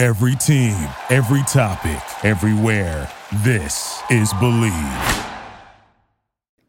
Every team, every topic, everywhere. This is Believe.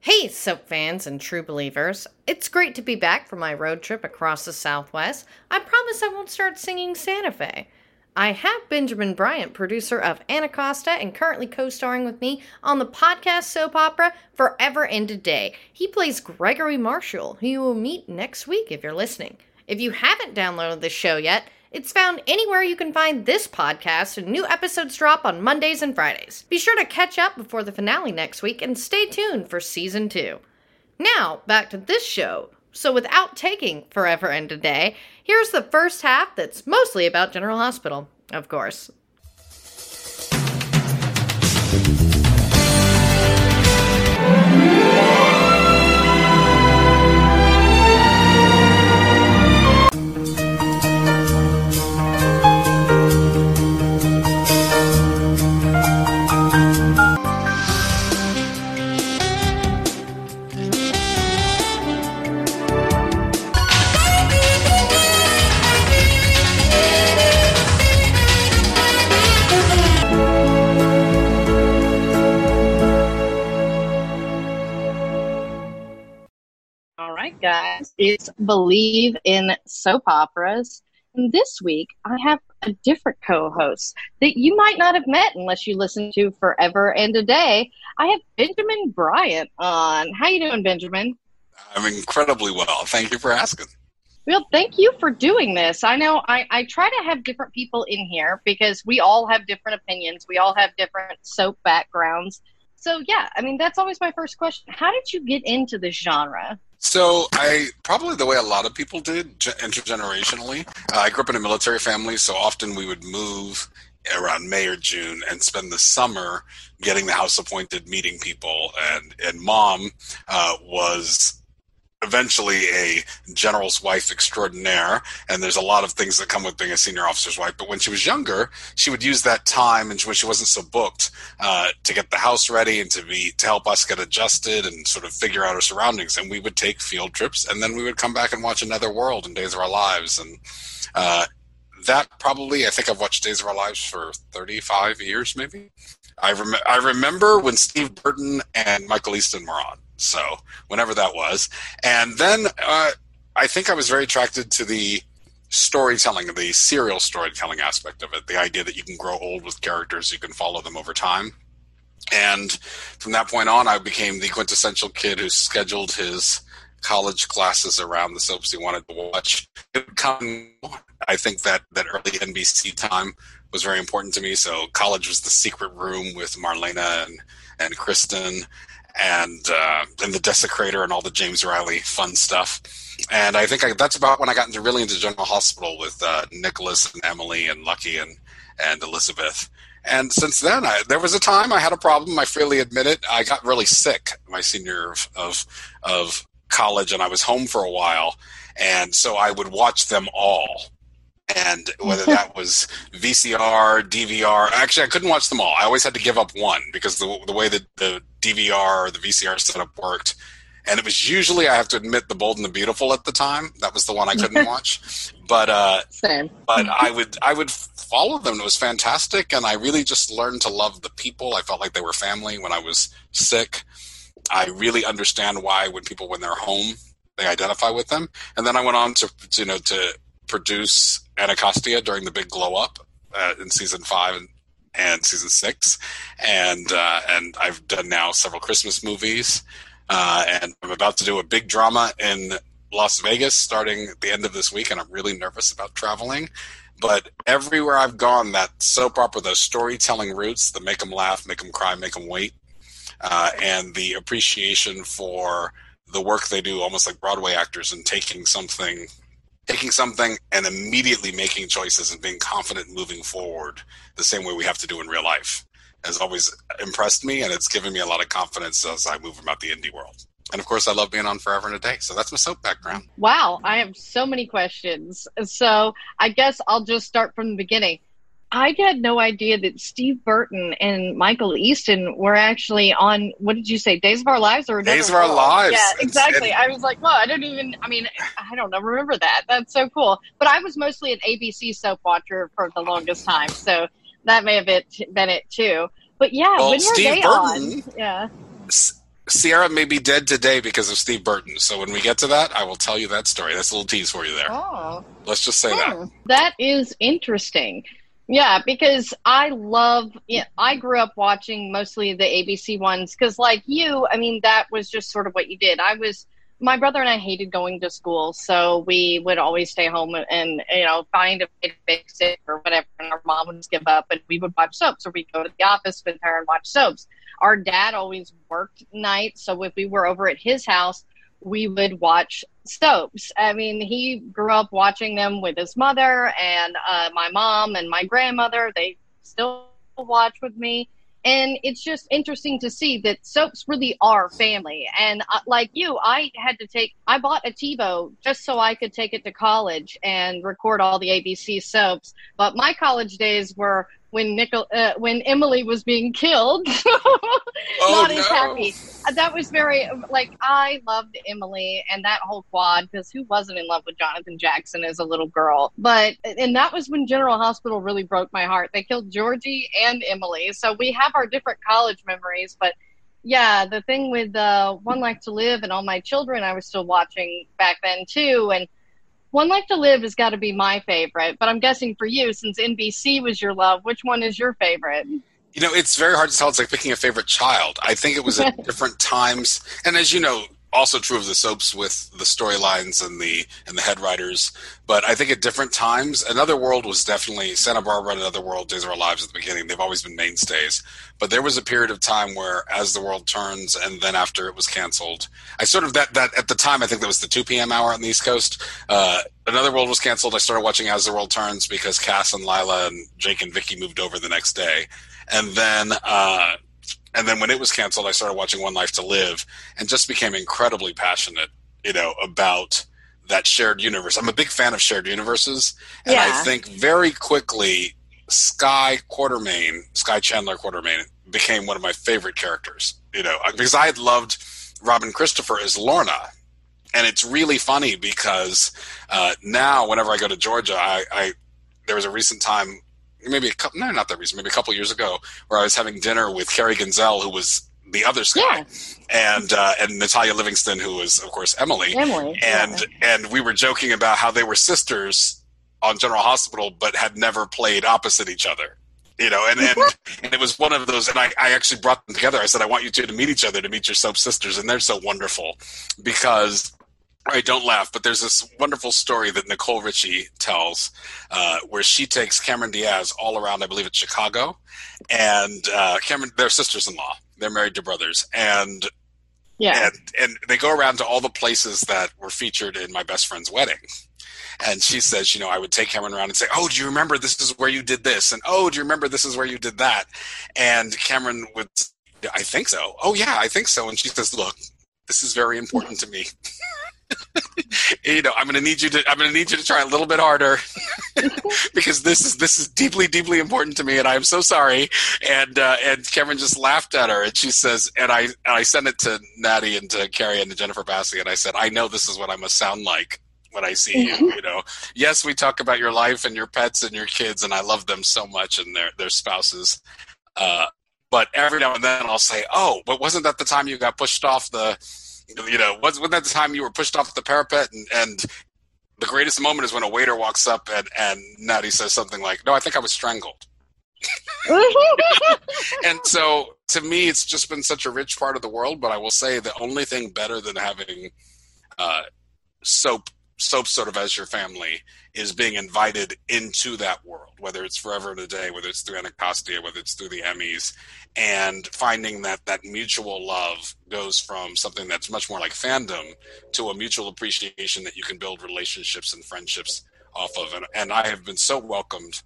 Hey, soap fans and true believers. It's great to be back from my road trip across the Southwest. I promise I won't start singing Santa Fe. I have Benjamin Bryant, producer of Anacostia and currently co starring with me on the podcast soap opera Forever and a Day. He plays Gregory Marshall, who you will meet next week if you're listening. If you haven't downloaded the show yet, it's found anywhere you can find this podcast, and new episodes drop on Mondays and Fridays. Be sure to catch up before the finale next week and stay tuned for season two. Now, back to this show. So, without taking forever and a day, here's the first half that's mostly about General Hospital, of course. Believe in Soap Operas. And this week, I have a different co host that you might not have met unless you listen to Forever and a Day. I have Benjamin Bryant on. How you doing, Benjamin? I'm incredibly well. Thank you for asking. Well, thank you for doing this. I know I, I try to have different people in here because we all have different opinions. We all have different soap backgrounds. So, yeah, I mean, that's always my first question. How did you get into this genre? So I probably the way a lot of people did ge- intergenerationally. Uh, I grew up in a military family, so often we would move around May or June and spend the summer getting the house appointed, meeting people, and and mom uh, was eventually a general's wife extraordinaire and there's a lot of things that come with being a senior officer's wife but when she was younger she would use that time and when she wasn't so booked uh, to get the house ready and to be to help us get adjusted and sort of figure out our surroundings and we would take field trips and then we would come back and watch another world and days of our lives and uh, that probably i think i've watched days of our lives for 35 years maybe? I, rem- I remember when steve burton and michael easton were on so whenever that was. And then uh, i think i was very attracted to the storytelling the serial storytelling aspect of it the idea that you can grow old with characters you can follow them over time. And from that point on i became the quintessential kid who scheduled his college classes around the soaps he wanted to watch. Come i think that that early nbc time was very important to me. So college was the secret room with marlena and and kristen and uh, and the Desecrator and all the James Reilly fun stuff. And I think I, that's about when I got into really into General Hospital with uh, Nicholas and Emily and Lucky and and Elizabeth. And since then, I, there was a time I had a problem. I freely admit it. I got really sick my senior of, of of college, and I was home for a while. And so I would watch them all and whether that was VCR, DVR. Actually, I couldn't watch them all. I always had to give up one because the the way that the DVR or the VCR setup worked, and it was usually I have to admit the Bold and the Beautiful at the time. That was the one I couldn't watch, but uh, Same. but I would I would follow them. It was fantastic, and I really just learned to love the people. I felt like they were family when I was sick. I really understand why when people when they're home they identify with them, and then I went on to, to you know to produce Anacostia during the big glow up uh, in season five and, and season six, and uh, and I've done now several Christmas movies, uh, and I'm about to do a big drama in Las Vegas starting at the end of this week, and I'm really nervous about traveling. But everywhere I've gone, that soap opera, those storytelling roots, that make them laugh, make them cry, make them wait, uh, and the appreciation for the work they do, almost like Broadway actors, and taking something taking something and immediately making choices and being confident moving forward the same way we have to do in real life has always impressed me and it's given me a lot of confidence as I move about the indie world. And of course, I love being on Forever and a Day. So that's my soap background. Wow, I have so many questions. So I guess I'll just start from the beginning. I had no idea that Steve Burton and Michael Easton were actually on. What did you say? Days of Our Lives or Days of Our Lives? Yeah, exactly. I was like, well, I don't even. I mean, I don't know. Remember that? That's so cool. But I was mostly an ABC soap watcher for the longest time, so that may have been it too. But yeah, well, when were Steve they Burton, on? Yeah. Ciara may be dead today because of Steve Burton. So when we get to that, I will tell you that story. That's a little tease for you there. Oh. Let's just say that. Hmm. That is interesting. Yeah, because I love. Yeah, I grew up watching mostly the ABC ones because, like you, I mean, that was just sort of what you did. I was my brother and I hated going to school, so we would always stay home and you know find a way to fix it or whatever. And our mom would just give up, and we would watch soaps, or we'd go to the office with her and watch soaps. Our dad always worked nights, so if we were over at his house, we would watch soaps. I mean, he grew up watching them with his mother and uh, my mom and my grandmother. They still watch with me. And it's just interesting to see that soaps really are family. And uh, like you, I had to take, I bought a TiVo just so I could take it to college and record all the ABC soaps. But my college days were when Nicol- uh, when Emily was being killed. Oh, Not as no. happy. Uh, That was very like I loved Emily and that whole quad because who wasn't in love with Jonathan Jackson as a little girl? But and that was when General Hospital really broke my heart. They killed Georgie and Emily, so we have our different college memories, but. Yeah, the thing with uh, One Life to Live and All My Children, I was still watching back then too. And one Life to Live has got to be my favorite, but I'm guessing for you, since NBC was your love, which one is your favorite? You know, it's very hard to tell. It's like picking a favorite child. I think it was at different times, and as you know, also true of the soaps with the storylines and the and the head writers. But I think at different times, Another World was definitely Santa Barbara and Another World, Days of Our Lives at the beginning. They've always been mainstays. But there was a period of time where, as the world turns, and then after it was canceled, I sort of that that at the time I think that was the two p.m. hour on the East Coast. Uh, Another World was canceled. I started watching As the World Turns because Cass and Lila and Jake and Vicky moved over the next day, and then. Uh, and then when it was canceled, I started watching One Life to Live and just became incredibly passionate, you know, about that shared universe. I'm a big fan of shared universes, and I think very quickly Skye Quartermaine, Skye Chandler Quartermaine, became one of my favorite characters. You know, because I had loved Robin Christopher as Lorna, and it's really funny because uh, now whenever I go to Georgia, I, I there was a recent time, maybe a couple, no, not that recent, maybe a couple years ago, where I was having dinner with Carrie Genzel, who was the other Skye, and uh, and Natalia Livingston, who was of course Emily, Emily. and and we were joking about how they were sisters on General Hospital, but had never played opposite each other. You know, and and, and it was one of those, and I, I actually brought them together. I said, I want you two to meet each other, to meet your soap sisters, and they're so wonderful because. All right, don't laugh, but there's this wonderful story that Nicole Richie tells uh, where she takes Cameron Diaz all around, I believe it's Chicago, and uh, Cameron, they're sisters in law. They're married to brothers. And yeah. and and they go around to all the places that were featured in my best friend's wedding. And she says, you know, I would take Cameron around and say, "Oh, do you remember this is where you did this?" And "Oh, do you remember this is where you did that?" And Cameron would, "I think so." "Oh, yeah, I think so." And she says, "Look, this is very important to me." you know, I'm going to need you to. I'm going to need you to try a little bit harder because this is this is deeply, deeply important to me, and I am so sorry. And uh, and Cameron just laughed at her, and she says, and I and I sent it to Natty and to Carrie and to Jennifer Bassey, and I said, I know this is what I must sound like when I see you. You know, yes, we talk about your life and your pets and your kids, and I love them so much and their their spouses. Uh, but every now and then I'll say, "Oh, but wasn't that the time you got pushed off the, you know, wasn't that the time you were pushed off the parapet?" And, and the greatest moment is when a waiter walks up and and Natty says something like, "No, I think I was strangled." and so to me, it's just been such a rich part of the world. But I will say the only thing better than having uh, soap soap sort of as your family is being invited into that world whether it's Forever and a Day, whether it's through Anacostia, whether it's through the Emmys, and finding that that mutual love goes from something that's much more like fandom to a mutual appreciation that you can build relationships and friendships off of. And, and I have been so welcomed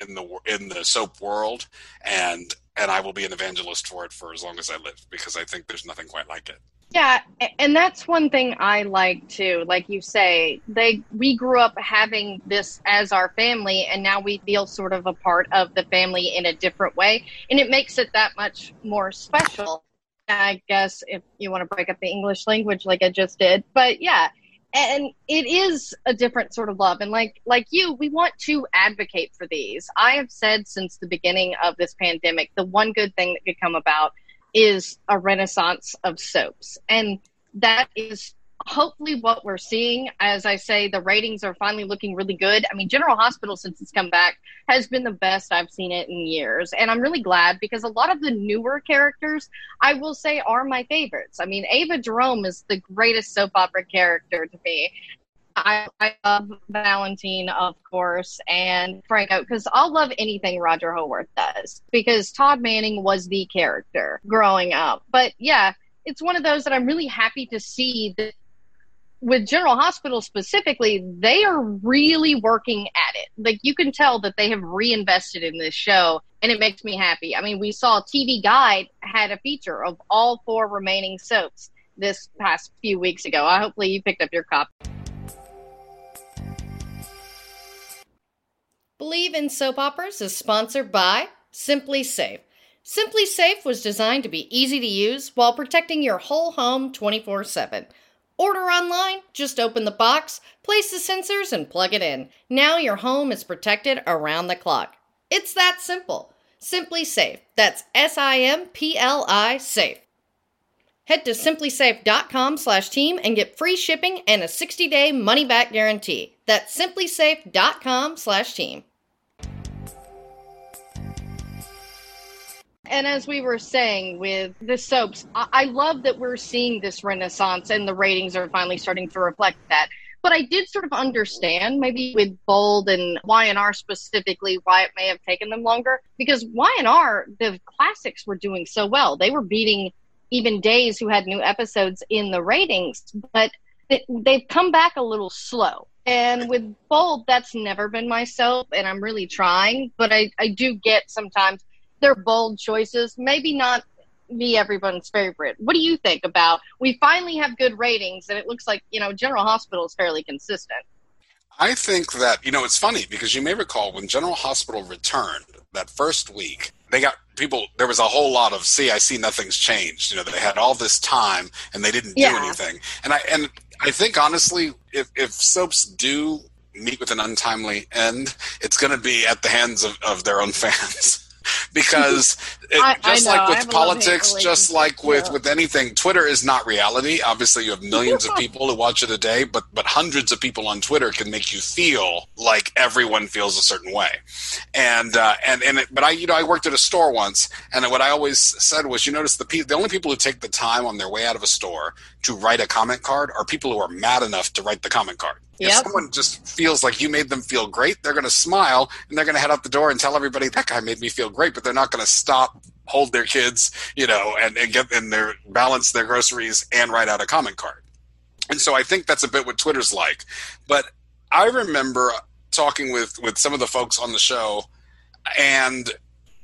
in the in the soap world, and and I will be an evangelist for it for as long as I live because I think there's nothing quite like it. Yeah, and that's one thing I like too. Like you say, they we grew up having this as our family, and now we feel sort of a part of the family in a different way, and it makes it that much more special. I guess if you want to break up the English language like I just did, but yeah, and it is a different sort of love and like like you we want to advocate for these i have said since the beginning of this pandemic the one good thing that could come about is a renaissance of soaps. And that is hopefully what we're seeing. As i say the ratings are finally looking really good. I mean general hospital since it's come back has been the best i've seen it in years. And i'm really glad because a lot of the newer characters i will say are my favorites. I mean ava jerome is the greatest soap opera character to me I, I love Valentine, of course, and Franco, because I'll love anything Roger Howarth does because Todd Manning was the character growing up. But yeah, it's one of those that I'm really happy to see that with General Hospital specifically, they are really working at it. Like you can tell that they have reinvested in this show, and it makes me happy. I mean, we saw TV Guide had a feature of all four remaining soaps this past few weeks ago. I hopefully you picked up your copy. Believe in Soap Operas is sponsored by SimpliSafe. Simply Safe was designed to be easy to use while protecting your whole home 24 7. Order online, just open the box, place the sensors, and plug it in. Now your home is protected around the clock. It's that simple. SimpliSafe. That's S I M P L I safe. Head to simplisafe.com slash team and get free shipping and a 60 day money back guarantee. That's simplisafe.com slash team. And as we were saying with the soaps, I-, I love that we're seeing this renaissance and the ratings are finally starting to reflect that. But I did sort of understand, maybe with Bold and Y&R specifically, why it may have taken them longer. Because Y&R, the classics were doing so well. They were beating even Days, who had new episodes in the ratings, but they've come back a little slow. And with Bold, that's never been my soap, and I'm really trying. But I, I do get sometimes they're bold choices. Maybe not be everyone's favorite. What do you think about? We finally have good ratings, and it looks like you know General Hospital is fairly consistent. I think that you know it's funny because you may recall when General Hospital returned that first week, they got people. There was a whole lot of see, I see nothing's changed. You know, they had all this time and they didn't do anything. And I and I think honestly, if if soaps do meet with an untimely end, it's going to be at the hands of, of their own fans because it, I, just I like with politics, just like with yeah. with anything, Twitter is not reality. Obviously, you have millions of people who watch it a day, but but hundreds of people on Twitter can make you feel like everyone feels a certain way. And uh, and and it, but I you know I worked at a store once, and what I always said was, you notice the pe- the only people who take the time on their way out of a store to write a comment card are people who are mad enough to write the comment card. Yep. Someone just feels like you made them feel great, they're going to smile and they're going to head out the door and tell everybody that guy made me feel great. But they're not going to stop, hold their kids, you know, and, and get in their balance their groceries and write out a comment card. And so I think that's a bit what Twitter's like. But I remember talking with with some of the folks on the show and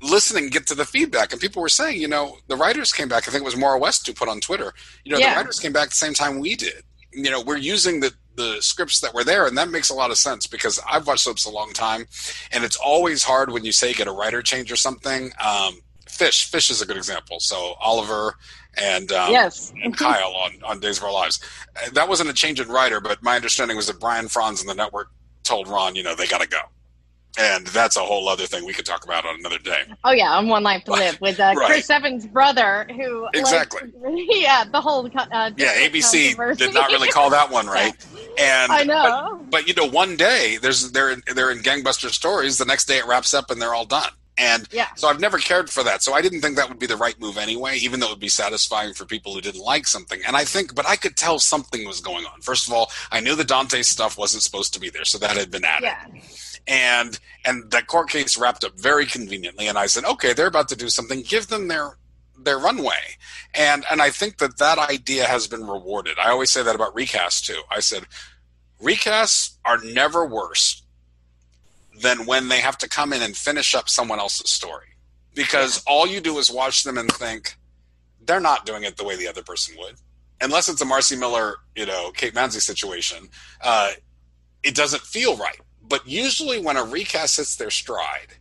listening get to the feedback and people were saying you know the writers came back i think it was Maura West who put on twitter you know yeah. the writers came back the same time we did you know we're using the the scripts that were there, and that makes a lot of sense because I've watched soaps a long time, and it's always hard when you say get a writer change or something. Um, Fish, Fish is a good example. So Oliver and um, yes. and Kyle on on Days of Our Lives. Uh, that wasn't a change in writer, but my understanding was that Brian Frons and the network told Ron, you know, they got to go and that's a whole other thing we could talk about on another day. Oh yeah, on One Life to Live with uh, right. Chris Evans' brother, who exactly, like, yeah, the whole uh, yeah, ABC did not really call that one right, and I know, but, but, you know, one day there's they're they're in gangbuster stories. The next day it wraps up and they're all done. And yeah. so I've never cared for that. So I didn't think that would be the right move anyway, even though it would be satisfying for people who didn't like something. And I think, but I could tell something was going on. First of all, I knew the Dante stuff wasn't supposed to be there, so that had been added. Yeah and and that court case wrapped up very conveniently. And I said, okay, they're about to do something. Give them their their runway. And and I think that that idea has been rewarded. I always say that about recasts too. I said recasts are never worse than when they have to come in and finish up someone else's story. Because all you do is watch them and think they're not doing it the way the other person would. Unless it's a Marci Miller, you know, Kate Mansi situation, uh, it doesn't feel right. But usually when a recast hits their stride,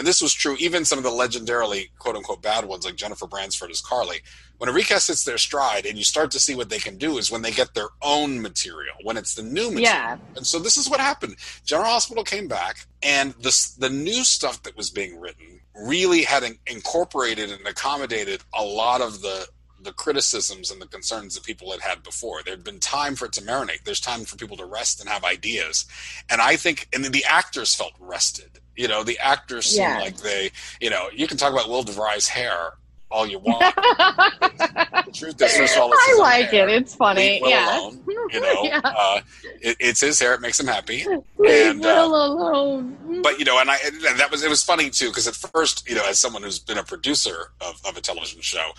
and this was true even some of the legendarily quote unquote bad ones like Jennifer Bransford as Carly. When a recast hits their stride and you start to see what they can do is when they get their own material, when it's the new material. Yeah. And so this is what happened. General Hospital came back and the the new stuff that was being written really had in- incorporated and accommodated a lot of the the criticisms and the concerns that people had had before. There'd been time for it to marinate. There's time for people to rest and have ideas. And I think, and the actors felt rested. You know, the actors seemed Yeah. like they, you know, you can talk about Will DeVry's hair all you want. the truth is, first of all, I like it. It's funny. Leave Will yeah. alone. You know, Yeah. uh, it, it's his hair. It makes him happy. Leave And, uh, alone. but you know, and I and that was it was funny too because at first, you know, as someone who's been a producer of, of a television show,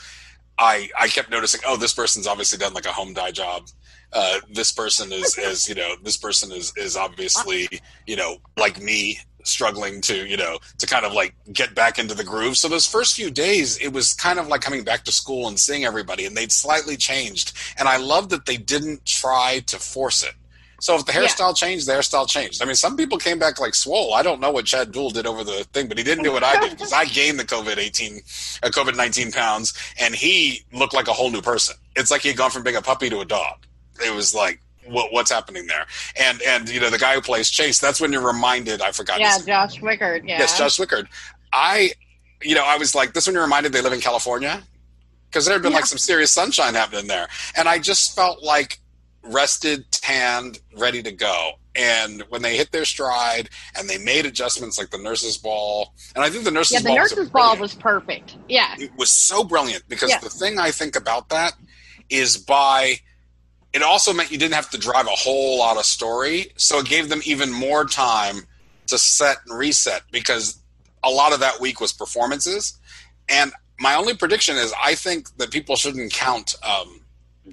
I I kept noticing, oh, this person's obviously done like a home dye job. Uh, this person is is you know this person is is obviously you know like me struggling to you know to kind of like get back into the groove so those first few days it was kind of like coming back to school and seeing everybody and they'd slightly changed and i love that they didn't try to force it so if the Yeah. hairstyle changed, the hairstyle changed. I mean, some people came back like swole. I don't know what Chad Duell did over the thing, but he didn't do what I did because I gained the COVID eighteen, uh, COVID nineteen pounds, and he looked like a whole new person. It's like he had gone from being a puppy to a dog. It was like, what, what's happening there? And and you know, the guy who plays Chase, that's when you're reminded. I forgot. yeah, Josh Swickard. Yeah. yes, Josh Swickard. I, you know, I was like, this when you're reminded they live in California because there had been like some serious sunshine happening there, and I just felt like rested, tanned, ready to go. And when they hit their stride and they made adjustments like the nurses' ball, and I think the nurses' yeah, the ball was nurse's ball was perfect. Yeah. it was so brilliant because Yeah. the thing I think about that is by it also meant you didn't have to drive a whole lot of story, so it gave them even more time to set and reset because a lot of that week was performances. And my only prediction is I think that people shouldn't count um,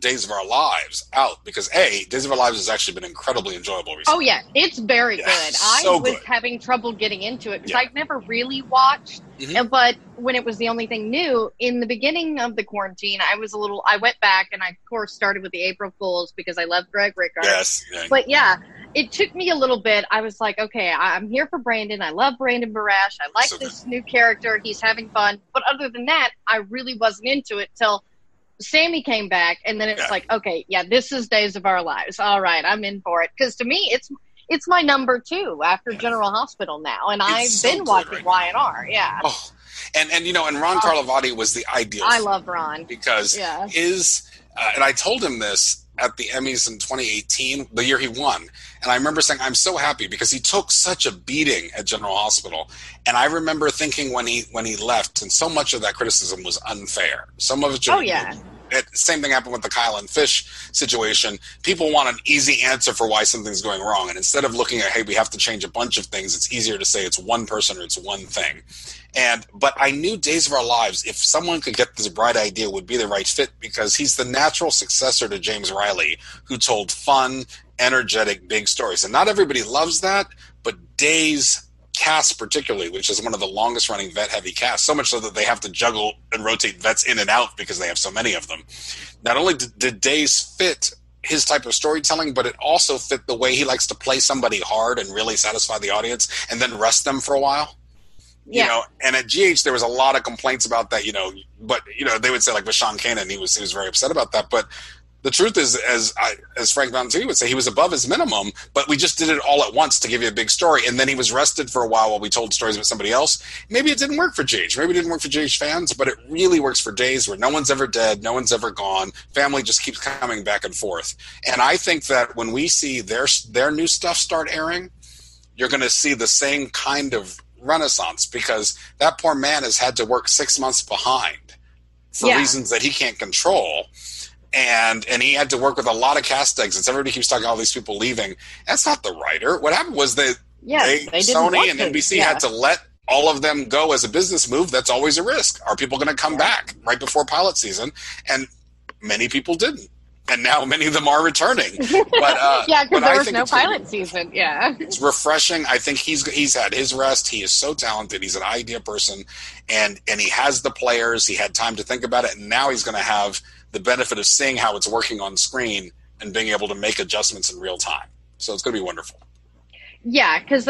Days of Our Lives out because a Days of Our Lives has actually been incredibly enjoyable recently. Oh yeah, it's very Yeah, good. I was good. having trouble getting into it because Yeah. I've never really watched. Mhm. uh, But when it was the only thing new in the beginning of the quarantine, I was a little. I went back and I of course started with the April Fools because I love Greg Rikaart. Yes. But yeah, it took me a little bit. I was like, okay, I'm here for Brandon. I love Brandon Barash. I like So this new character. He's having fun. But other than that, I really wasn't into it till Sammy came back, and then it's Yeah. like, okay, yeah, this is Days of Our Lives. All right, I'm in for it. Because to me, it's it's my number two after General Hospital now, and I've so been watching right Y and R. Yeah, oh, and and you know, and Ron Oh. Carlivati was the ideal. I love Ron. because Yeah. his uh, and I told him this at the Emmys in 2018, the year he won, and I remember saying I'm so happy because he took such a beating at General Hospital, and I remember thinking when he when he left, and so much of that criticism was unfair. Some of it, Oh, yeah. It, same thing happened with the Kyle and Fish situation. People want an easy answer for why something's going wrong, and instead of looking at hey, we have to change a bunch of things, it's easier to say it's one person or it's one thing. And but I knew Days of Our Lives, if someone could get this bright idea, would be the right fit because he's the natural successor to James Reilly, who told fun, energetic, big stories. And not everybody loves that, but Days cast particularly, which is one of the longest running vet heavy casts, so much so that they have to juggle and rotate vets in and out because they have so many of them. Not only did, did Days fit his type of storytelling, but it also fit the way he likes to play somebody hard and really satisfy the audience and then rest them for a while you Yeah. know and at gh there was a lot of complaints about that you know but you know they would say like with sean kanan he was he was very upset about that but the truth is as I, as frank valentini would say he was above his minimum but we just did it all at once to give you a big story. And then he was rested for a while while we told stories about somebody else. Maybe it didn't work for gh maybe it didn't work for gh fans but it really works for days where no one's ever dead no one's ever gone. Family just keeps coming back and forth. And i think that when we see their their new stuff start airing you're going to see the same kind of renaissance because that poor man has had to work six months behind for Yeah. reasons that he can't control and and he had to work with a lot of cast exits everybody keeps talking all these people leaving that's not the writer what happened was that Yeah, they, they Sony and. NBC Yeah. had to let all of them go as a business move. That's always a risk. Are people going to come back right before pilot season? And many people didn't, and now many of them are returning. But uh, yeah, because I there was no pilot season. Yeah. it's refreshing. I think he's he's had his rest. He is so talented. He's an idea person, and and he has the players. He had time to think about it, and now he's going to have the benefit of seeing how it's working on screen and being able to make adjustments in real time. So it's going to be wonderful. Yeah, because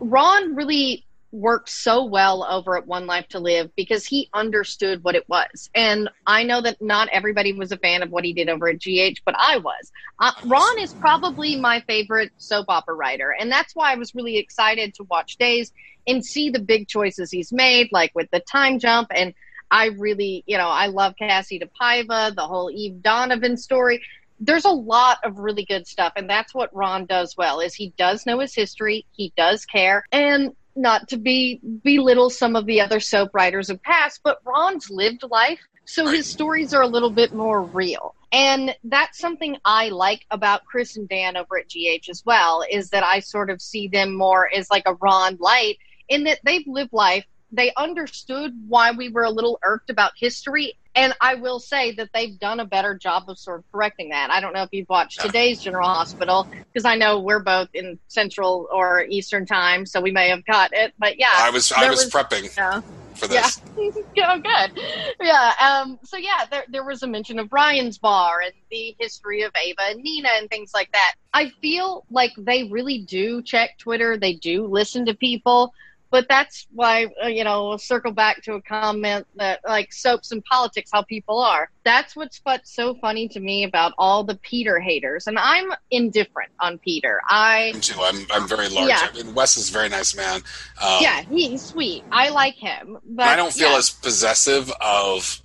Ron really worked so well over at One Life to Live because he understood what it was. And I know that not everybody was a fan of what he did over at GH, but I was. Uh, Ron is probably my favorite soap opera writer. And that's why I was really excited to watch Days and see the big choices he's made, like with the time jump. And I really, you know, I love Kassie DePaiva, the whole Eve Donovan story. There's a lot of really good stuff and that's what ron does well is he does know his history he does care and not to be belittle some of the other soap writers of past but ron's lived life so his stories are a little bit more real. And that's something i like about chris and dan over at gh as well is that i sort of see them more as like a ron light in that they've lived life they understood why we were a little irked about history and I will say that they've done a better job of sort of correcting that. I don't know if you've watched today's General Hospital because I know we're both in Central or Eastern time, so we may have caught it. But yeah, I was I there was, prepping yeah. for Yeah. this. oh, good. Yeah. Um, so yeah, there there was a mention of Ryan's bar and the history of Ava and Nina and things like that. I feel like they really do check Twitter. They do listen to people. But that's why, uh, you know, we'll circle back to a comment that, like, soaps and politics, how people are. That's what's what's so funny to me about all the Peter haters. And I'm indifferent on Peter. I Me too. I'm I'm very large. Yeah. I mean, Wes is a very nice man. Um, yeah, he's sweet. I like him. But I don't feel yeah. as possessive of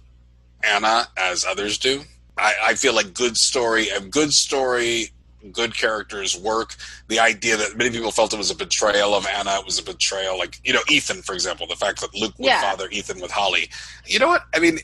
Anna as others do. I, I feel like good story, a good story, good characters work. The idea that many people felt it was a betrayal of Anna, it was a betrayal, like you know Ethan, for example, the fact that Luke would Yeah. father Ethan with Holly. You know what? I mean,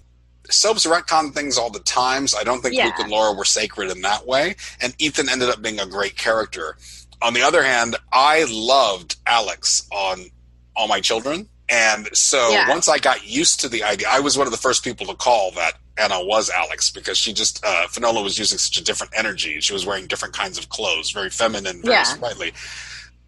soaps retcon things all the times. So I don't think Yeah. Luke and Laura were sacred in that way. And Ethan ended up being a great character. On the other hand, I loved Alex on All My Children. And so Yeah. once I got used to the idea, I was one of the first people to call that Anna was Alex because she just, uh, Finola was using such a different energy. She was wearing different kinds of clothes, very feminine, very Yeah. sprightly,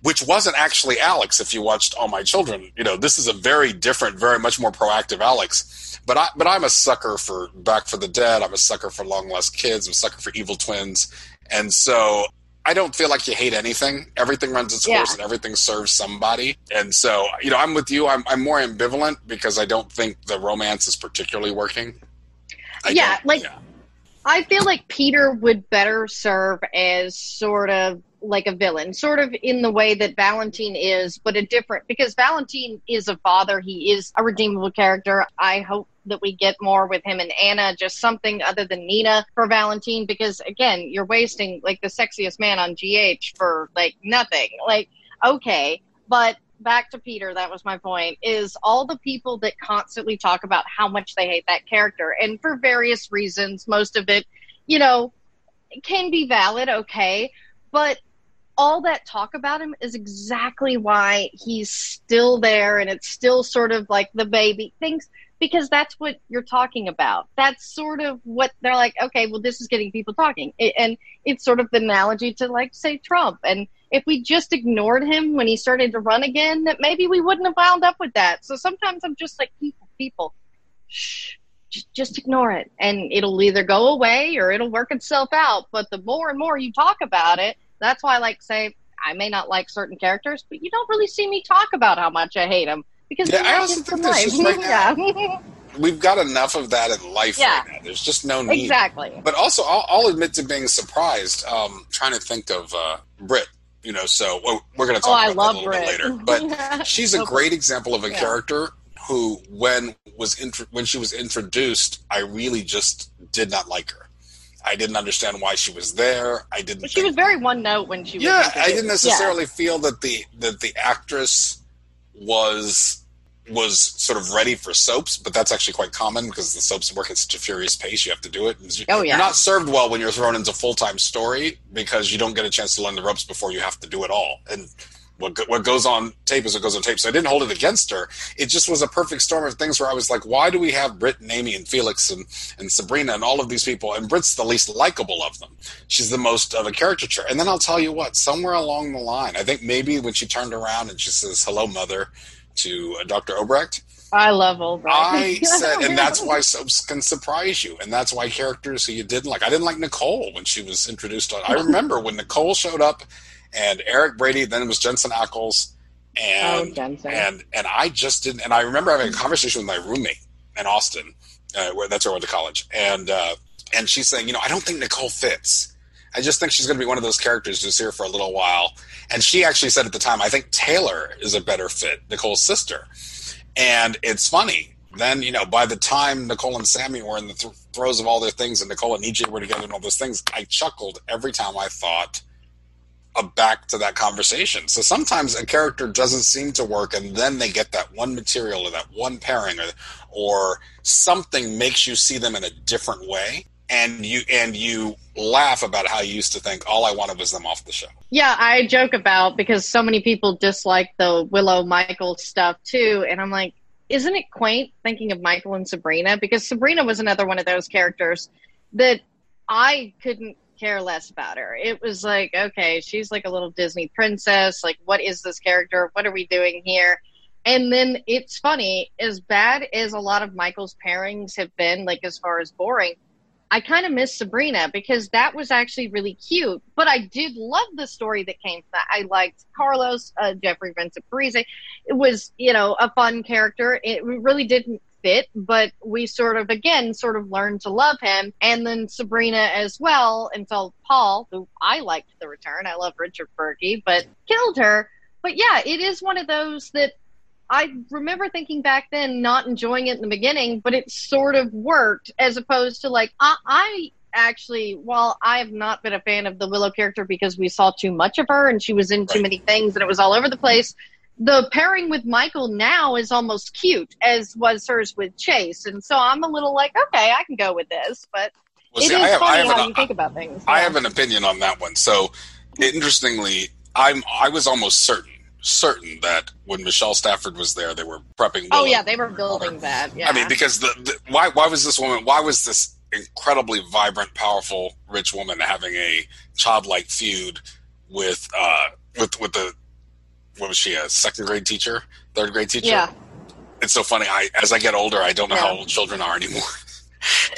which wasn't actually Alex if you watched All My Children. You know, this is a very different, very much more proactive Alex. But I, but I'm a sucker for Back for the Dead. I'm a sucker for Long Lost Kids. I'm a sucker for Evil Twins. And so I don't feel like you hate anything. Everything runs its Yeah. course and everything serves somebody. And so, you know, I'm with you. I'm, I'm more ambivalent because I don't think the romance is particularly working. I Yeah, like- I feel like Peter would better serve as sort of like a villain, sort of in the way that Valentine is, but a different because Valentine is a father. He is a redeemable character. I hope that we get more with him and Anna, just something other than Nina for Valentine, because again, you're wasting like the sexiest man on GH for like nothing. Like, okay, but back to Peter, that was my point, is all the people that constantly talk about how much they hate that character, and for various reasons, most of it, you know, can be valid, okay, but all that talk about him is exactly why he's still there and it's still sort of like the baby things because that's what you're talking about. That's sort of what they're like, okay, well, this is getting people talking. And it's sort of the analogy to, like, say, Trump. And if we just ignored him when he started to run again, that maybe we wouldn't have wound up with that. So sometimes I'm just like, people, people, shh, just, just ignore it. And it'll either go away or it'll work itself out. But the more and more you talk about it, that's why I like say, I may not like certain characters, but you don't really see me talk about how much I hate them. Because Yeah, I also think for there's life. just right now- yeah. We've got enough of that in life Yeah. right now. There's just no need. exactly. But also, I'll, I'll admit to being surprised. Um, trying to think of uh, Britt. You know, so well, we're going to Oh, talk I about that a little Britt. bit later. But she's a great example of a Yeah. character who, when was when she was introduced, I really just did not like her. I didn't understand why she was there. I didn't. But she think- was very one note when she was. yeah, I didn't necessarily feel that the that the actress was was sort of ready for soaps, but that's actually quite common because the soaps work at such a furious pace. You have to do it. Oh, yeah. You're not served well when you're thrown into full time story because you don't get a chance to learn the ropes before you have to do it all. And what what goes on tape is what goes on tape. So I didn't hold it against her. It just was a perfect storm of things where I was like, why do we have Britt and Amy and Felix and, and Sabrina and all of these people? And Britt's the least likable of them. She's the most of a caricature. And then I'll tell you what, somewhere along the line, I think maybe when she turned around and she says, hello, mother, to uh, Dr. Obrecht, I love Obrecht. I said, and that's why soaps can surprise you, and that's why characters who you didn't like. I didn't like Nicole when she was introduced. On, I remember when Nicole showed up, and Eric Brady, then it was Jensen Ackles, and Oh, Jensen. and and I just didn't. And I remember having a conversation with my roommate in Austin, uh, where that's where I went to college, and uh, and she's saying, you know, I don't think Nicole fits. I just think she's going to be one of those characters who's here for a little while. And she actually said at the time, I think Taylor is a better fit, Nicole's sister. And it's funny. Then, you know, by the time Nicole and Sammy were in the th- throes of all their things and Nicole and EJ were together and all those things, I chuckled every time I thought uh, back to that conversation. So sometimes a character doesn't seem to work and then they get that one material or that one pairing or, or something makes you see them in a different way. And you and you laugh about how you used to think all I wanted was them off the show. Yeah, I joke about because so many people dislike the Willow Michael stuff too, and I'm like, isn't it quaint thinking of Michael and Sabrina? Because Sabrina was another one of those characters that I couldn't care less about her. It was like, okay, she's like a little Disney princess. Like, what is this character? What are we doing here? And then it's funny, as bad as a lot of Michael's pairings have been, like as far as boring, I kind of miss Sabrina because that was actually really cute. But I did love the story that came from that. I liked Carlos, uh, Jeffrey Vincent Parise. It was, you know, a fun character. It really didn't fit, but we sort of, again, sort of learned to love him. And then Sabrina as well until Paul, who I liked the return. I love Richard Burgi, but killed her. But yeah, it is one of those that I remember thinking back then not enjoying it in the beginning, but it sort of worked as opposed to like I, I actually, while I have not been a fan of the Willow character because we saw too much of her and she was in too many things and it was all over the place. The pairing with Michael now is almost cute, as was hers with Chase, and so I'm a little like, okay, I can go with this. But Well, it see, is I have, funny how an, you think about things. I have an opinion on that one. So, interestingly, I'm I was almost certain certain that when Michelle Stafford was there, they were prepping. Oh yeah, they were building that. Yeah, I mean, because the, the why why was this woman? Why was this incredibly vibrant, powerful, rich woman having a childlike feud with uh with with the what was she a second grade teacher, third grade teacher? yeah. It's so funny. I as I get older, I don't know how old children are anymore.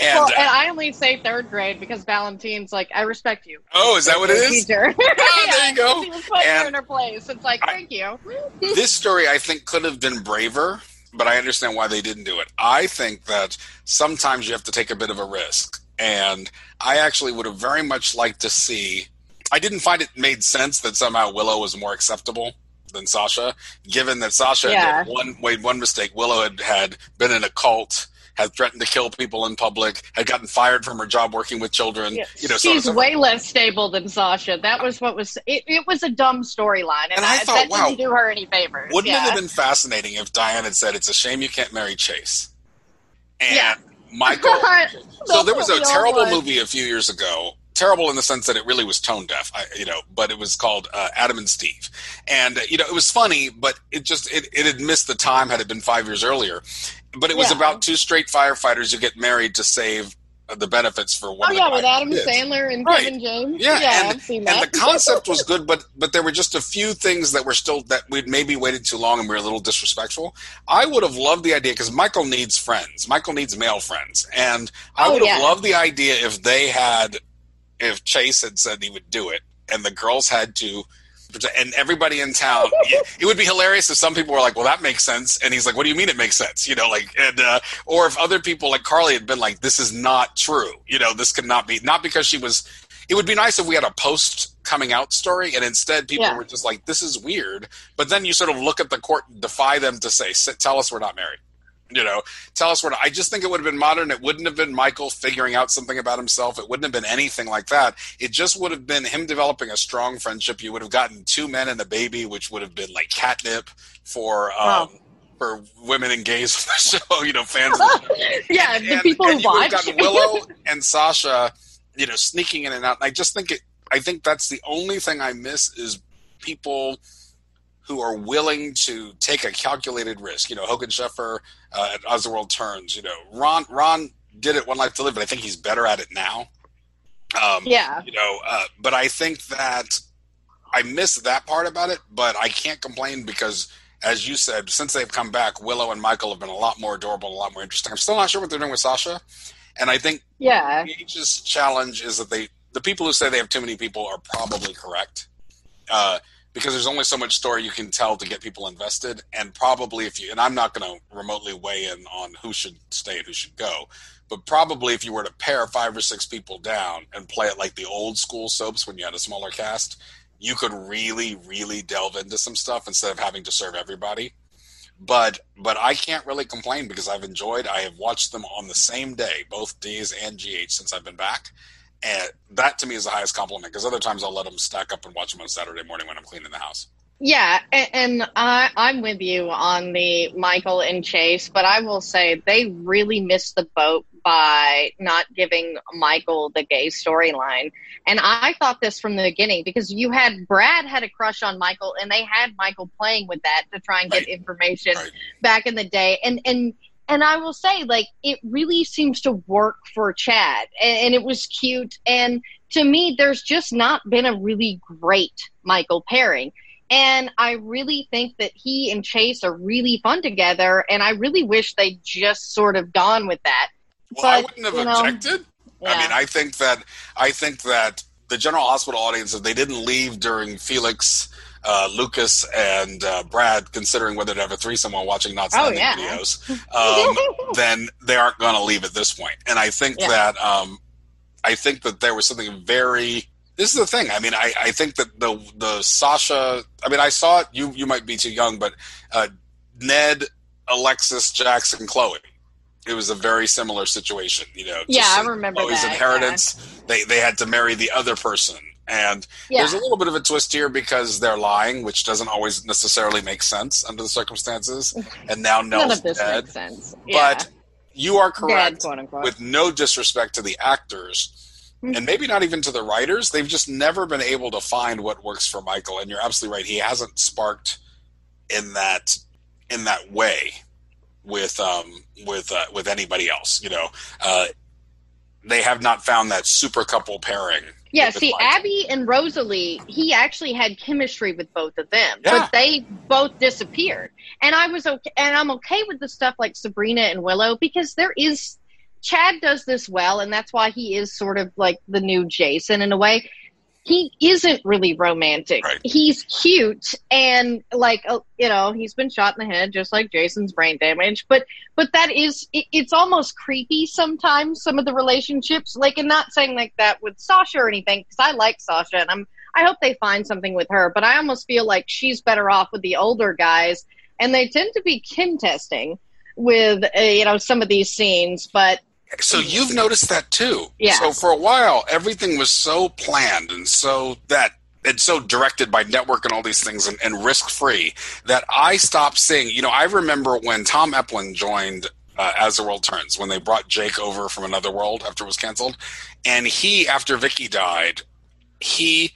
and, well, uh, and I only say third grade because Valentine's like, I respect you. oh, is that what it is? Teacher. Oh, there you go. She was putting her And- in her place. It's like, I- thank you. this story I think could have been braver, but I understand why they didn't do it. I think that sometimes you have to take a bit of a risk. And I actually would have very much liked to see I didn't find it made sense that somehow Willow was more acceptable than Sasha, given that Sasha Yeah. had one made one mistake. Willow had, had been in a cult, had threatened to kill people in public, had gotten fired from her job working with children. Yeah. You know, so on and She's so way less stable than Sasha. That was what was. It, it was a dumb storyline, and, And I I, thought, that wow, didn't do her any favors. Wouldn't yeah. it have been fascinating if Diane had said, "It's a shame you can't marry Chase"? And Yeah. Michael. so there was a terrible movie a few years ago. Terrible in the sense that it really was tone deaf, I, you know. But it was called uh, Adam and Steve, and uh, you know it was funny, but it just it, it had missed the time had it been five years earlier. But it was Yeah. about two straight firefighters who get married to save uh, the benefits for one. Oh yeah, with Adam kids. Sandler and Right. Kevin James. Yeah, and, I've seen that. and the concept was good, but but there were just a few things that were still that we'd maybe waited too long and we were a little disrespectful. I would have loved the idea because Michael needs friends. Michael needs male friends, and I Oh, would have yeah. loved the idea if they had, if Chase had said he would do it, and the girls had to. And everybody in town, it would be hilarious if some people were like, "Well, that makes sense," and he's like, "What do you mean it makes sense?" You know, like, and uh, or if other people like Carly had been like, "This is not true," you know, this could not be not because she was it would be nice if we had a post coming out story and instead people Yeah. were just like this is weird but then you sort of look at the court and defy them to say "Sit- tell us we're not married you know tell us we're not i just think it would have been modern it wouldn't have been michael figuring out something about himself it wouldn't have been anything like that it just would have been him developing a strong friendship you would have gotten two men and a baby which would have been like catnip for um Wow. for women and gays on the show you know fans of the yeah, and- the and- people and who you would watch. have gotten Willow and Sasha, you know, sneaking in and out. And I just think it. I think that's the only thing I miss is people who are willing to take a calculated risk. You know, Hogan Sheffer uh, at As the World Turns. You know, Ron Ron did it One Life to Live, but I think he's better at it now. Um, Yeah. You know, uh, but I think that I miss that part about it, but I can't complain because, as you said, since they've come back, Willow and Michael have been a lot more adorable, a lot more interesting. I'm still not sure what they're doing with Sasha, and I think Yeah. Page's challenge is that they, the people who say they have too many people, are probably correct, uh, because there's only so much story you can tell to get people invested, and probably if you, and I'm not going to remotely weigh in on who should stay and who should go, but probably if you were to pare five or six people down and play it like the old school soaps when you had a smaller cast, you could really, really delve into some stuff instead of having to serve everybody. But but I can't really complain because I've enjoyed. I have watched them on the same day, both D's and GH since I've been back, and that to me is the highest compliment. Because other times I'll let them stack up and watch them on Saturday morning when I'm cleaning the house. Yeah, and, and I, I'm with you on the Michael and Chase, but I will say they really missed the boat by not giving Michael the gay storyline. And I thought this from the beginning because you had Brad had a crush on Michael, and they had Michael playing with that to try and get Right. information Right. back in the day. And and and I will say, like, it really seems to work for Chad, and, and it was cute. And to me, there's just not been a really great Michael pairing. And I really think that he and Chase are really fun together. And I really wish they'd just sort of gone with that. Well, I wouldn't have you know, objected. I mean, I think that I think that the General Hospital audience, if they didn't leave during Felix, uh, Lucas, and uh, Brad, considering whether to have a threesome while watching Not Oh, Standing yeah. videos, um, then they aren't going to leave at this point. And I think Yeah. that um, I think that there was something very. This is the thing. I mean, I, I think that the the Sasha. I mean, I saw it. You you might be too young, but uh, Ned, Alexis, Jackson, Chloe. It was a very similar situation. You know. Yeah, I remember Chloe's that, inheritance. They they had to marry the other person, and yeah. there's a little bit of a twist here because they're lying, which doesn't always necessarily make sense under the circumstances. And now no. None Nell's of this dead. makes sense. Yeah. But you are Dead, correct. unquote. With no disrespect to the actors, Hmm. and maybe not even to the writers, they've just never been able to find what works for Michael. And you're absolutely right; he hasn't sparked in that in that way with um with uh, with anybody else. You know, uh, they have not found that super couple pairing. Yeah, see. Abby and Rosalie, he actually had chemistry with both of them, Yeah. but they both disappeared. And I was okay, and I'm okay with the stuff like Sabrina and Willow because there is Chad does this well, and that's why he is sort of like the new Jason in a way. He isn't really romantic. Right. He's cute and like uh, you know he's been shot in the head just like Jason's brain damage. But but that is it, it's almost creepy sometimes. Some of the relationships, like, and not saying like that with Sasha or anything, because I like Sasha and I'm I hope they find something with her. But I almost feel like she's better off with the older guys, and they tend to be kin testing with uh, you know some of these scenes. But So you've noticed that too. Yeah. So for a while, everything was so planned and so that and so directed by network and all these things and, and risk free that I stopped seeing. You know, I remember when Tom Eplin joined uh, As the World Turns when they brought Jake over from Another World after it was canceled, and he after Vicky died, he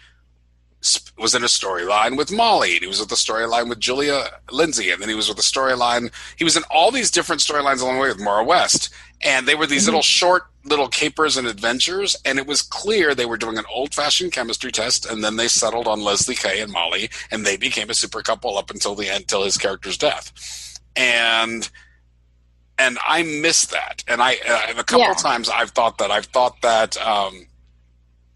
was in a storyline with Molly, and he was with the storyline with Julia Lindsay, and then he was with the storyline. He was in all these different storylines along the way with Mara West, and they were these little short little capers and adventures. And it was clear they were doing an old fashioned chemistry test, and then they settled on Lesli Kay and Molly, and they became a super couple up until the end, till his character's death, and. And I miss that, and I uh, and a couple Yeah. times I've thought that I've thought that um,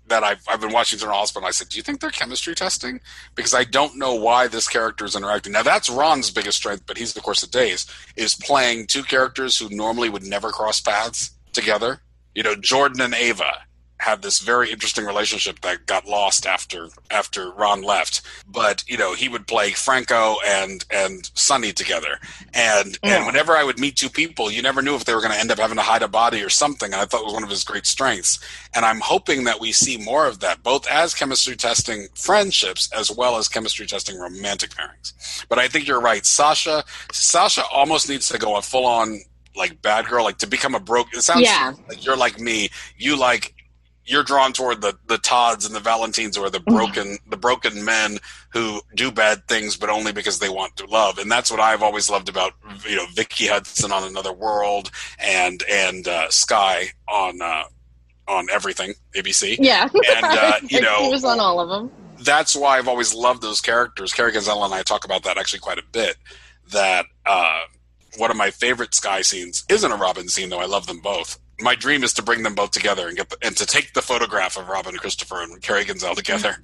that I've, I've been watching General Hospital. And I said, "Do you think they're chemistry testing?" Because I don't know why this character is interacting. Now that's Ron's biggest strength, but he's the course of days is playing two characters who normally would never cross paths together. You know, Jordan and Ava have this very interesting relationship that got lost after after Ron left. But you know, he would play Franco and and Sonny together, and and whenever I would meet two people, you never knew if they were going to end up having to hide a body or something. And I thought it was one of his great strengths. And I'm hoping that we see more of that, both as chemistry testing friendships as well as chemistry testing romantic pairings. But I think you're right, Sasha. Sasha almost needs to go a full on like bad girl, like to become a broke. It sounds Yeah. like you're like me. You like you're drawn toward the the Todds and the Valentines or the broken the broken men who do bad things but only because they want to love and that's what I've always loved about you know Vicky Hudson on Another World and and uh, Skye on uh, on everything ABC Yeah. and uh, you know he was on all of them. that's why I've always loved those characters. Carrie Genzel and I talk about that actually quite a bit. That uh, one of my favorite Skye scenes isn't a Robin scene, though I love them both. My dream is to bring them both together and get the, and to take the photograph of Robin Christopher and Carrie Genzel together.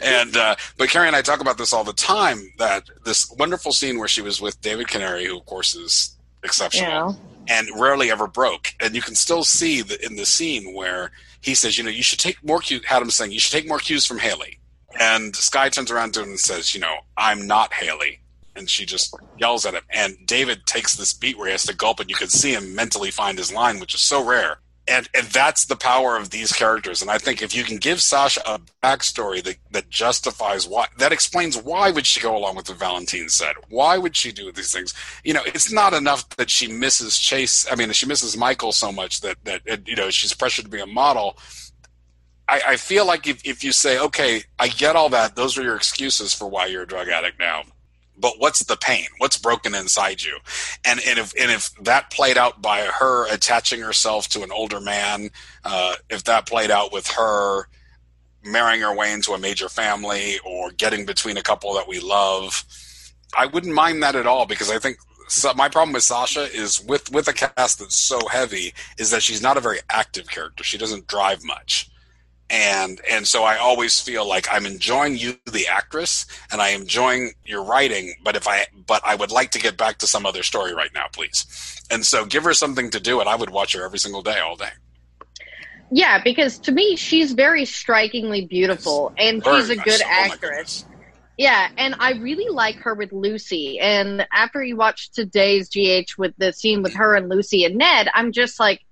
And uh, but Carrie and I talk about this all the time. That this wonderful scene where she was with David Canary, who of course is exceptional Yeah. and rarely ever broke. And you can still see the, in the scene where he says, you know, you should take more cues. Had him saying, you should take more cues from Haley. And Skye turns around to him and says, you know, I'm not Haley. And she just yells at him. And David takes this beat where he has to gulp, and you can see him mentally find his line, which is so rare. And and that's the power of these characters. And I think if you can give Sasha a backstory that, that justifies why, that explains why would she go along with what Valentine said? Why would she do these things? You know, it's not enough that she misses Chase. I mean, she misses Michael so much that that you know she's pressured to be a model. I, I feel like if, if you say, okay, I get all that, those are your excuses for why you're a drug addict now. But what's the pain? What's broken inside you? And and if and if that played out by her attaching herself to an older man, uh, if that played out with her marrying her way into a major family or getting between a couple that we love, I wouldn't mind that at all because I think so my problem with Sasha is with with a cast that's so heavy is that she's not a very active character. She doesn't drive much. And and so I always feel like I'm enjoying you the actress and I am enjoying your writing, but if I but I would like to get back to some other story right now, please. And so give her something to do and I would watch her every single day all day. Yeah, because to me, she's very strikingly beautiful, and Very she's a good. Oh actress. Yeah, and I really like her with Lucy. And after you watch today's GH with the scene with her and Lucy and Ned, I'm just like,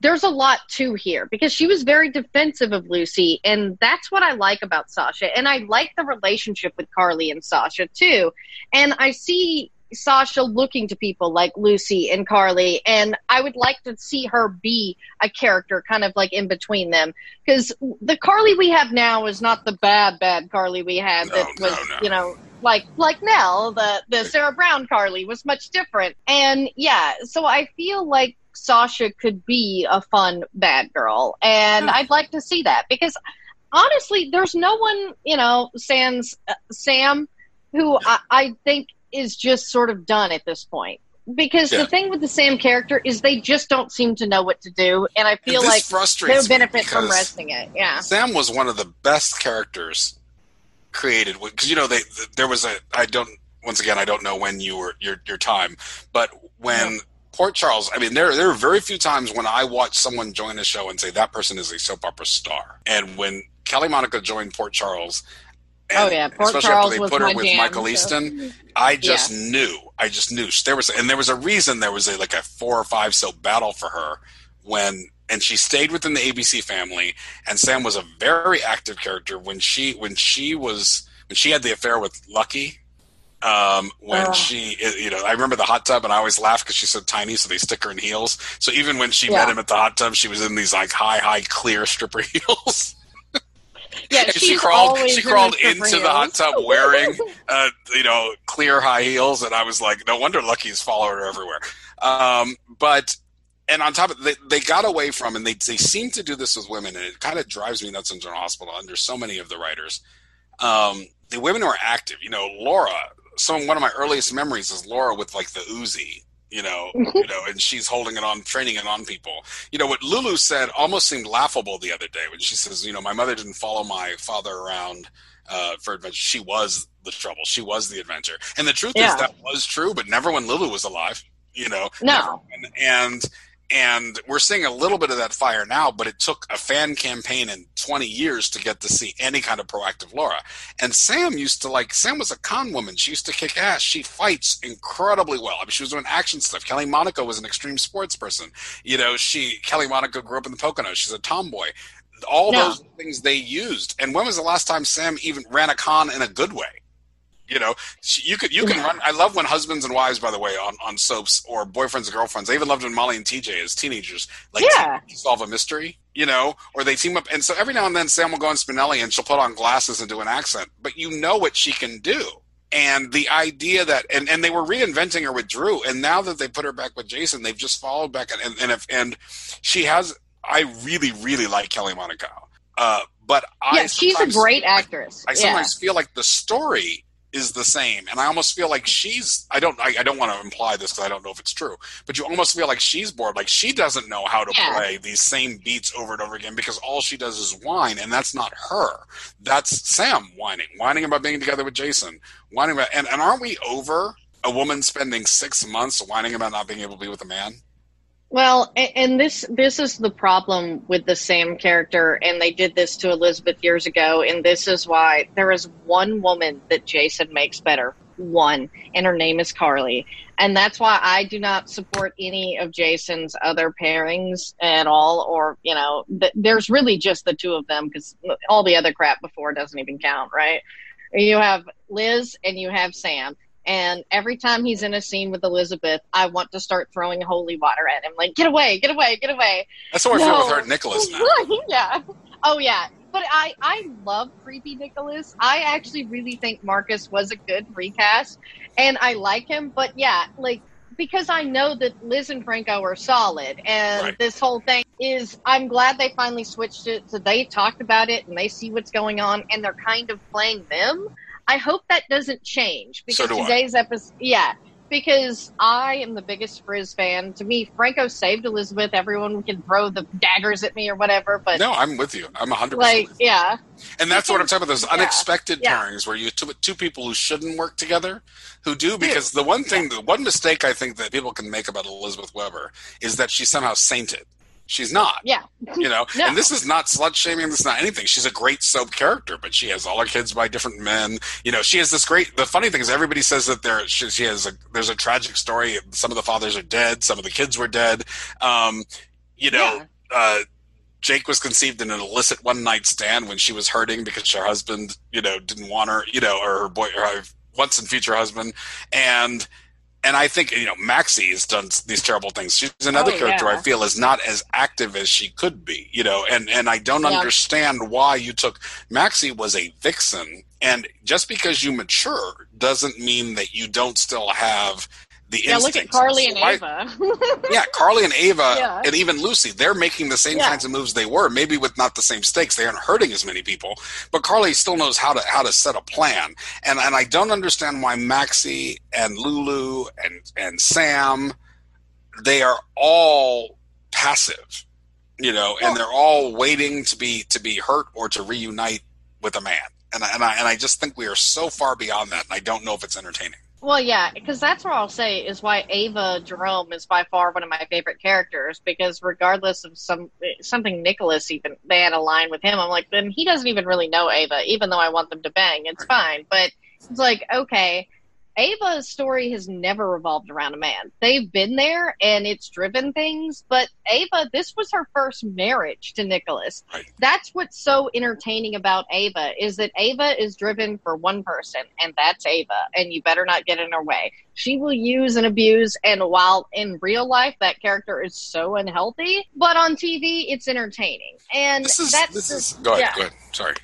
there's a lot to here because she was very defensive of Lucy, and that's what I like about Sasha. And I like the relationship with Carly and Sasha too. And I see Sasha looking to people like Lucy and Carly, and I would like to see her be a character kind of like in between them. Because the Carly we have now is not the bad, bad Carly we had No, that no, was, no. you know, like like Nell, the the Sarah Brown Carly was much different. And yeah, so I feel like Sasha could be a fun bad girl, and I'd like to see that because honestly, there's no one, you know, sans uh, Sam, who I, I think is just sort of done at this point. Because Yeah. the thing with the Sam character is they just don't seem to know what to do, and I feel this like me benefit from resting it. Yeah. Sam was one of the best characters created because you know they there was a I don't once again I don't know when you were your your time, but when Port Charles, I mean there there are very few times when I watch someone join a show and say that person is a soap opera star, and when Kelly Monaco joined Port Charles. Oh, yeah, Port especially Charles after they was put her with jam, Michael so- Easton, I just knew. I just knew there was, and there was a reason there was a like a four or five soap battle for her when, and she stayed within the ABC family. And Sam was a very active character when she when she was when she had the affair with Lucky. Um, when Ugh. she, you know, I remember the hot tub, and I always laugh because she's so tiny, so they stick her in heels. So even when she Yeah. met him at the hot tub, she was in these like high, high, clear stripper heels. Yeah, she crawled she crawled stripper into the hot tub wearing uh, you know clear high heels and i was like no wonder lucky's followed her everywhere um, but and on top of they, they got away from and they, they seem to do this with women and it kind of drives me nuts in general hospital under so many of the writers um, the women who are active you know laura some one of my earliest memories is laura with like the Uzi, you know, you know, and she's holding it on, training it on people. You know what Lulu said almost seemed laughable the other day when she says, you know, my mother didn't follow my father around uh, for adventure. She was the trouble. She was the adventure. And the truth Yeah. is that was true, but never when Lulu was alive. You know, No. and, and and we're seeing a little bit of that fire now, but it took a fan campaign in 20 years to get to see any kind of proactive Laura. And Sam used to like Sam was a con woman. She used to kick ass. She fights incredibly well. I mean, she was doing action stuff. Kelly Monaco was an extreme sports person. You know, she Kelly Monaco grew up in the Poconos. She's a tomboy. All No. those things they used. And when was the last time Sam even ran a con in a good way? You know, she, you could you can run. I love when husbands and wives, by the way, on, on soaps or boyfriends and girlfriends. I even loved when Molly and TJ as teenagers like Yeah. to solve a mystery. You know, or they team up. And so every now and then, Sam will go on Spinelli and she'll put on glasses and do an accent, but you know what she can do. And the idea that, and, and they were reinventing her with Drew, and now that they put her back with Jason, they've just followed back, and and if, and she has. I really, really like Kelly Monaco, uh, but I yeah, she's a great actress. I yeah. sometimes feel like the story is the same, and I almost feel like she's. I don't. I, I don't want to imply this because I don't know if it's true, but you almost feel like she's bored. Like she doesn't know how to Yeah. play these same beats over and over again because all she does is whine, and that's not her. That's Sam whining, whining about being together with Jason, whining about. And, and aren't we over a woman spending six months whining about not being able to be with a man? Well, and this this is the problem with the Sam character, and they did this to Elizabeth years ago, and this is why there is one woman that Jason makes better, one, and her name is Carly, and that's why I do not support any of Jason's other pairings at all, or you know, th- there's really just the two of them because all the other crap before doesn't even count, right? You have Liz and you have Sam. And every time he's in a scene with Elizabeth, I want to start throwing holy water at him. Like, get away, get away, get away. That's how I feel with her and Nicholas now. yeah. Oh, yeah. But I, I love creepy Nicholas. I actually really think Marcus was a good recast, and I like him. But yeah, like because I know that Liz and Franco are solid, and Right. this whole thing is. I'm glad they finally switched it. So they talked about it, and they see what's going on, and they're kind of playing them. I hope that doesn't change So because do I. today's episode, yeah, because I am the biggest Frizz fan. To me, Franco saved Elizabeth. Everyone can throw the daggers at me or whatever, but No, I'm with you. I'm 100% like, yeah, And that's what I'm talking about. Those Yeah. unexpected Yeah. pairings where you two, two people who shouldn't work together, who do. Because the one thing, the one mistake I think that people can make about Elizabeth Weber is that she's somehow sainted. She's not. yeah, You know, No. and this is not slut shaming. This is not anything. She's a great soap character, but she has all her kids by different men. You know, she has this great. The funny thing is, everybody says that there she, she has a there's a tragic story. Some of the fathers are dead. Some of the kids were dead. Um, you know, uh, Jake was conceived in an illicit one night stand when she was hurting because her husband, you know, didn't want her. You know, or her boy, or her once and future husband, and and I think you know Maxie has done these terrible things. She's another Oh, character yeah. I feel is not as active as she could be. You know, and and I don't Yeah. understand why you took Maxie was a vixen, and just because you mature doesn't mean that you don't still have the yeah. Look at. Carly So and why- Ava. yeah, Carly and Ava Yeah. and even Lucy, they're making the same Yeah. kinds of moves they were, maybe with not the same stakes. They aren't hurting as many people, but Carly still knows how to how to set a plan. And and I don't understand why Maxie and Lulu and and Sam they are all passive. You know, and they're all waiting to be to be hurt or to reunite with a man. And I, and I and I just think we are so far beyond that, and I don't know if it's entertaining. Well, yeah, because that's what I'll say is why Ava Jerome is by far one of my favorite characters. Because regardless of some something Nicholas even they had a line with him, I'm like, then he doesn't even really know Ava, even though I want them to bang. It's fine, but it's like okay. Ava's story has never revolved around a man. They've been there and it's driven things, but Ava, this was her first marriage to Nicholas. Right. That's what's so entertaining about Ava is that Ava is driven for one person, and that's Ava, and you better not get in her way. She will use and abuse, and while in real life that character is so unhealthy, but on TV it's entertaining. And This is that's this is go ahead, yeah. go ahead. Sorry.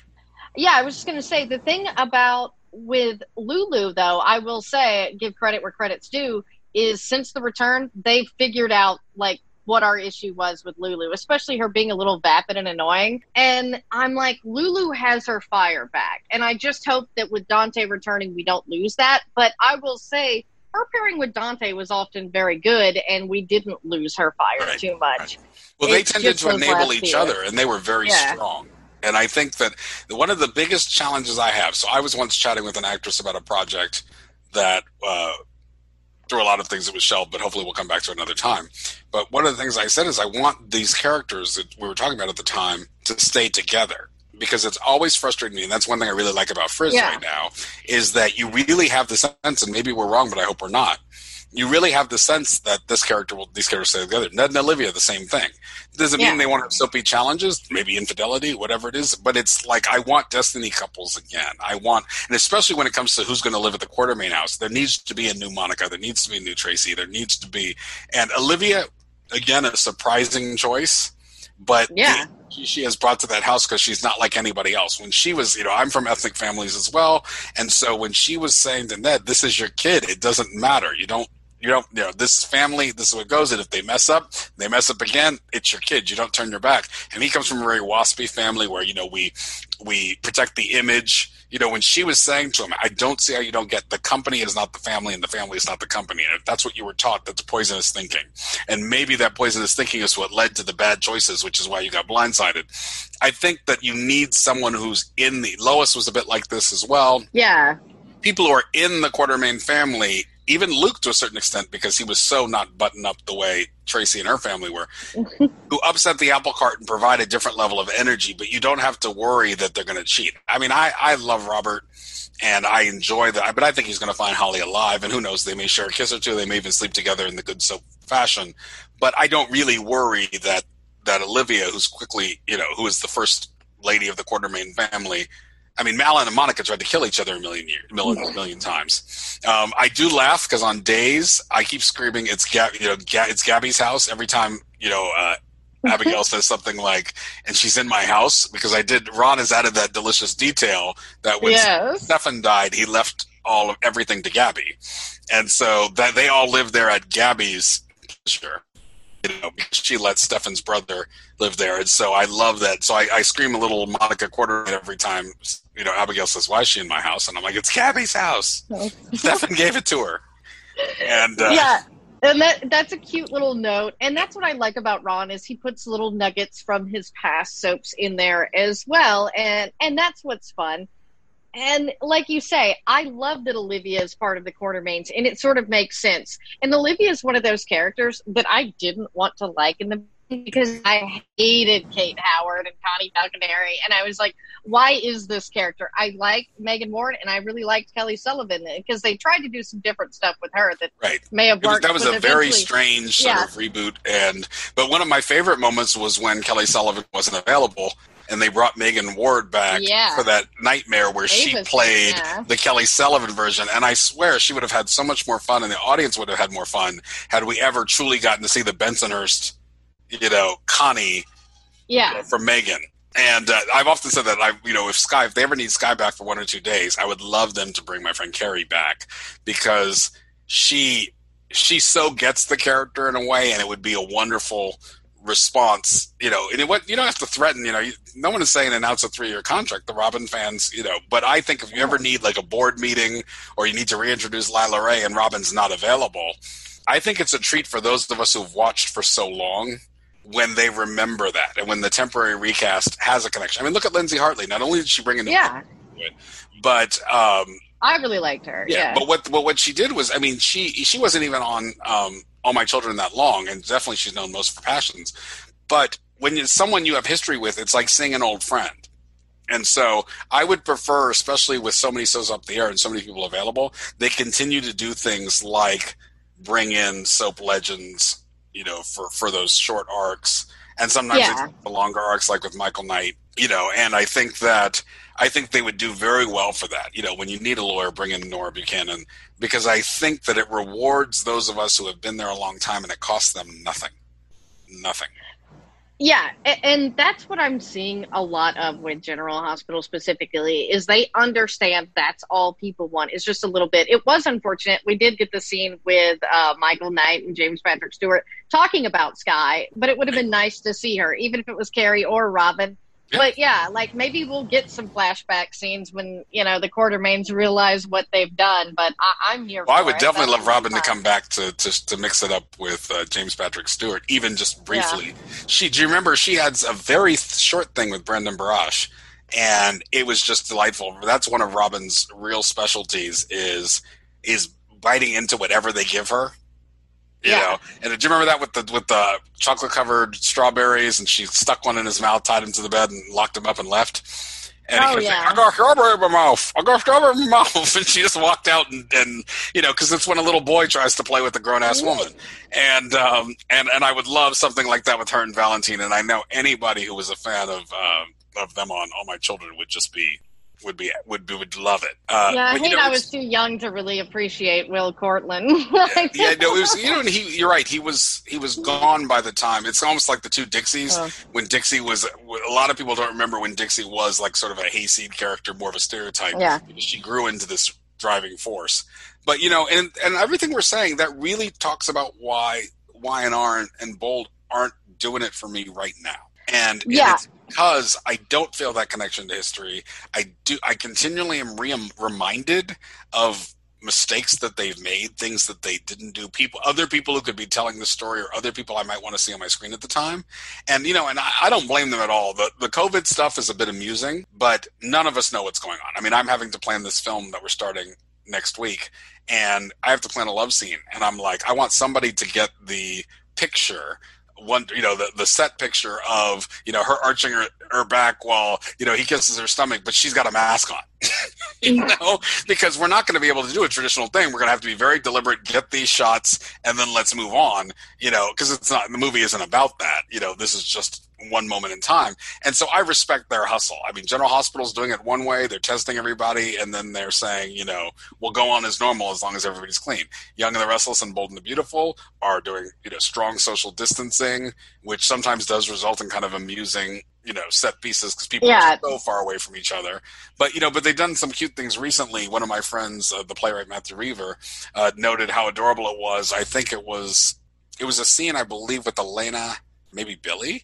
yeah, I was just going to say the thing about with Lulu, though, I will say, give credit where credit's due, is since the return, they've figured out like what our issue was with Lulu, especially her being a little vapid and annoying. And I'm like, Lulu has her fire back. And I just hope that with Dante returning, we don't lose that. But I will say, her pairing with Dante was often very good, and we didn't lose her fire Right, too much. Well, they tended to enable each few. other, and they were very Yeah. strong. And I think that one of the biggest challenges I have. So I was once chatting with an actress about a project that, uh, through a lot of things, it was shelved, but hopefully we'll come back to another time. But one of the things I said is I want these characters that we were talking about at the time to stay together because it's always frustrating me, and that's one thing I really like about Frizz Yeah. right now is that you really have the sense, and maybe we're wrong, but I hope we're not, you really have the sense that this character will these characters stay together. Ned and Olivia, the same thing. Does it Yeah. mean they won't have soapy challenges, maybe infidelity, whatever it is. But it's like I want destiny couples again. I want, and especially when it comes to who's going to live at the Quartermaine house, there needs to be a new Monica. There needs to be a new Tracy. There needs to be, and Olivia, again, a surprising choice. But Yeah. she, she has brought to that house because she's not like anybody else. When she was, you know, I'm from ethnic families as well, and so when she was saying to Ned, "This is your kid. It doesn't matter. You don't." You don't, you know, this is family. This is what goes. And if they mess up, they mess up again. It's your kid. You don't turn your back. And he comes from a very waspy family where you know we we protect the image. You know, when she was saying to him, "I don't see how you don't get the company is not the family, and the family is not the company." And if that's what you were taught, that's poisonous thinking. And maybe that poisonous thinking is what led to the bad choices, which is why you got blindsided. I think that you need someone who's in the Lois was a bit like this as well Yeah. people who are in the Quartermaine family, even Luke to a certain extent, because he was so not buttoned up the way Tracy and her family were, who upset the apple cart and provide a different level of energy, but you don't have to worry that they're going to cheat. I mean, I, I love Robert and I enjoy that, but I think he's going to find Holly alive, and who knows, they may share a kiss or two, they may even sleep together in the good soap fashion, but I don't really worry that, that Olivia, who's quickly, you know, who is the first lady of the Quartermaine family, I mean, Malin and Monica tried to kill each other a million years, million, million times. Um, I do laugh because on days I keep screaming, "It's Gab, you know, it's Gabby's house." Every time you know, uh, Abigail says something like, "And she's in my house," because I did. Ron has added that delicious detail that when Yes. Stefan died, he left all of everything to Gabby, and so that they all live there at Gabby's Sure, You know, because she let Stefan's brother live there, and so I love that. So I, I scream a little Monica Quarter every time. You know, Abigail says, "Why is she in my house?" And I'm like, "It's Gabby's house. Stefan gave it to her." And uh, yeah and that that's a cute little note and that's what i like about ron is he puts little nuggets from his past soaps in there as well and and that's what's fun and like you say i love that olivia is part of the quartermaines and it sort of makes sense and olivia is one of those characters that i didn't want to like in the because I hated Kate Howard and Connie Falconeri, and I was like, "Why is this character?" I like Megan Ward, and I really liked Kelly Sullivan because they tried to do some different stuff with her that right. may have It was, worked. that was a very strange sort Yeah. of reboot, and but one of my favorite moments was when Kelly Sullivan wasn't available, and they brought Megan Ward back Yeah. for that nightmare where she played yeah. the Kelly Sullivan version, and I swear she would have had so much more fun, and the audience would have had more fun had we ever truly gotten to see the Bensonhurst, you know, Connie Yeah, from Megan. And uh, I've often said that I, you know, if Skye, if they ever need Skye back for one or two days, I would love them to bring my friend Carrie back because she she so gets the character in a way, and it would be a wonderful response. You know, and it, what you don't have to threaten. You know, you, no one is saying announce a three year contract. The Robin fans, you know, but I think if you ever need like a board meeting or you need to reintroduce Lila Rae and Robin's not available, I think it's a treat for those of us who've watched for so long when they remember that and when the temporary recast has a connection. I mean, look at Lindsay Hartley. Not only did she bring in, yeah. but um, I really liked her. yeah, Yeah, but what but what she did was, I mean, she she wasn't even on um, All My Children that long, and definitely she's known most for Passions. But when it's someone you have history with, it's like seeing an old friend. And so I would prefer, especially with so many shows up the air and so many people available, they continue to do things like bring in soap legends, you know, for, for those short arcs. And sometimes Yeah. the longer arcs like with Michael Knight, you know, and I think that I think they would do very well for that. You know, when you need a lawyer, bring in Nora Buchanan because I think that it rewards those of us who have been there a long time and it costs them nothing. Nothing. Yeah, and that's what I'm seeing a lot of with General Hospital specifically is they understand that's all people want. It's just a little bit. It was unfortunate. We did get the scene with uh, Michael Knight and James Patrick Stewart talking about Skye, but it would have been nice to see her, even if it was Carrie or Robin. Yeah. But yeah, like maybe we'll get some flashback scenes when you know the Quartermaines realize what they've done. But I, I'm here. Well, I would it. definitely That love Robin to come back to to, to mix it up with uh, James Patrick Stewart, even just briefly. She, do you remember she had a very th- short thing with Brandon Barash, and it was just delightful. That's one of Robin's real specialties is is biting into whatever they give her. You Yeah. know, and do you remember that with the with the chocolate covered strawberries, and she stuck one in his mouth, tied him to the bed, and locked him up and left. And Oh, he kept yeah. saying, I got strawberry in my mouth. I got strawberry in my mouth. And she just walked out and, and you know, because it's when a little boy tries to play with a grown ass woman. And, um, and, and I would love something like that with her and Valentine. And I know anybody who was a fan of, um, of them on All My Children would just be, would be, would, be, would love it. Uh, yeah, I but, hate know, I was too young to really appreciate Will Cortlandt. yeah, no, it was you know he. You're right. He was he was gone by the time. It's almost like the two Dixies. Oh. When Dixie was, a lot of people don't remember when Dixie was like sort of a hayseed character, more of a stereotype. Yeah. she grew into this driving force. But you know, and and everything we're saying that really talks about why Y and R and Bold aren't doing it for me right now. And, Yeah. it's because I don't feel that connection to history. I do. I continually am re- reminded of mistakes that they've made, things that they didn't do, people, other people who could be telling the story, or other people I might want to see on my screen at the time. And you know, and I, I don't blame them at all. The the COVID stuff is a bit amusing, but none of us know what's going on. I mean, I'm having to plan this film that we're starting next week, and I have to plan a love scene, and I'm like, I want somebody to get the picture one you know the, the set picture of you know her arching her, her back while you know he kisses her stomach but she's got a mask on you know because we're not going to be able to do a traditional thing. We're going to have to be very deliberate get these shots and then let's move on you know because it's not the movie isn't about that. You know this is just one moment in time. And so i respect their hustle. I mean general hospital's doing it one way. They're testing everybody and then they're saying you know we'll go on as normal as long as everybody's clean. Young and the restless and bold and the beautiful are doing you know strong social distancing which sometimes does result in kind of amusing you know set pieces because people Yeah. are so far away from each other but you know but they've done some cute things recently one of my friends uh, the playwright matthew reaver uh, noted how adorable it was i think it was it was a scene i believe with elena maybe billy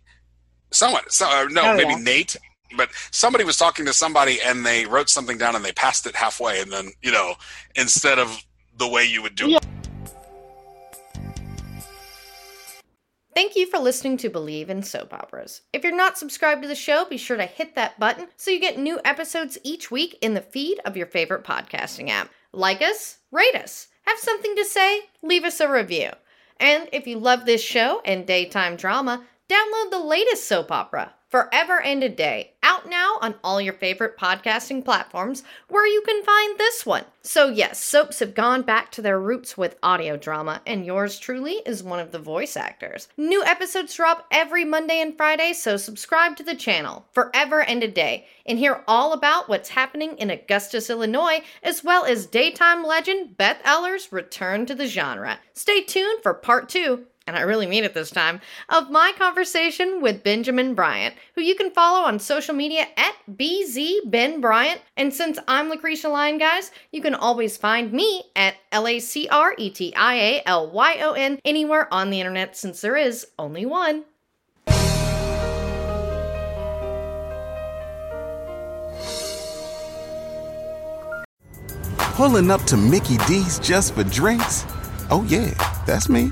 someone so uh, no Oh, maybe yeah. nate but somebody was talking to somebody and they wrote something down and they passed it halfway and then you know instead of the way you would do Yeah. it Thank you for listening to Believe in Soap Operas. If you're not subscribed to the show, be sure to hit that button so you get new episodes each week in the feed of your favorite podcasting app. Like us, rate us, have something to say, leave us a review. And if you love this show and daytime drama, download the latest soap opera, Forever and a Day, out now on all your favorite podcasting platforms where you can find this one. So, yes, soaps have gone back to their roots with audio drama, and yours truly is one of the voice actors. New episodes drop every Monday and Friday, so subscribe to the channel, Forever and a Day, and hear all about what's happening in Augustus, Illinois, as well as daytime legend Beth Eller's return to the genre. Stay tuned for part two and I really mean it this time, of my conversation with Benjamin Bryant, who you can follow on social media at BZBenBryant. And since I'm Lacretia Lyon, guys, you can always find me at L A C R E T I A L Y O N anywhere on the internet since there is only one. Pulling up to Mickey D's just for drinks? Oh, yeah, that's me.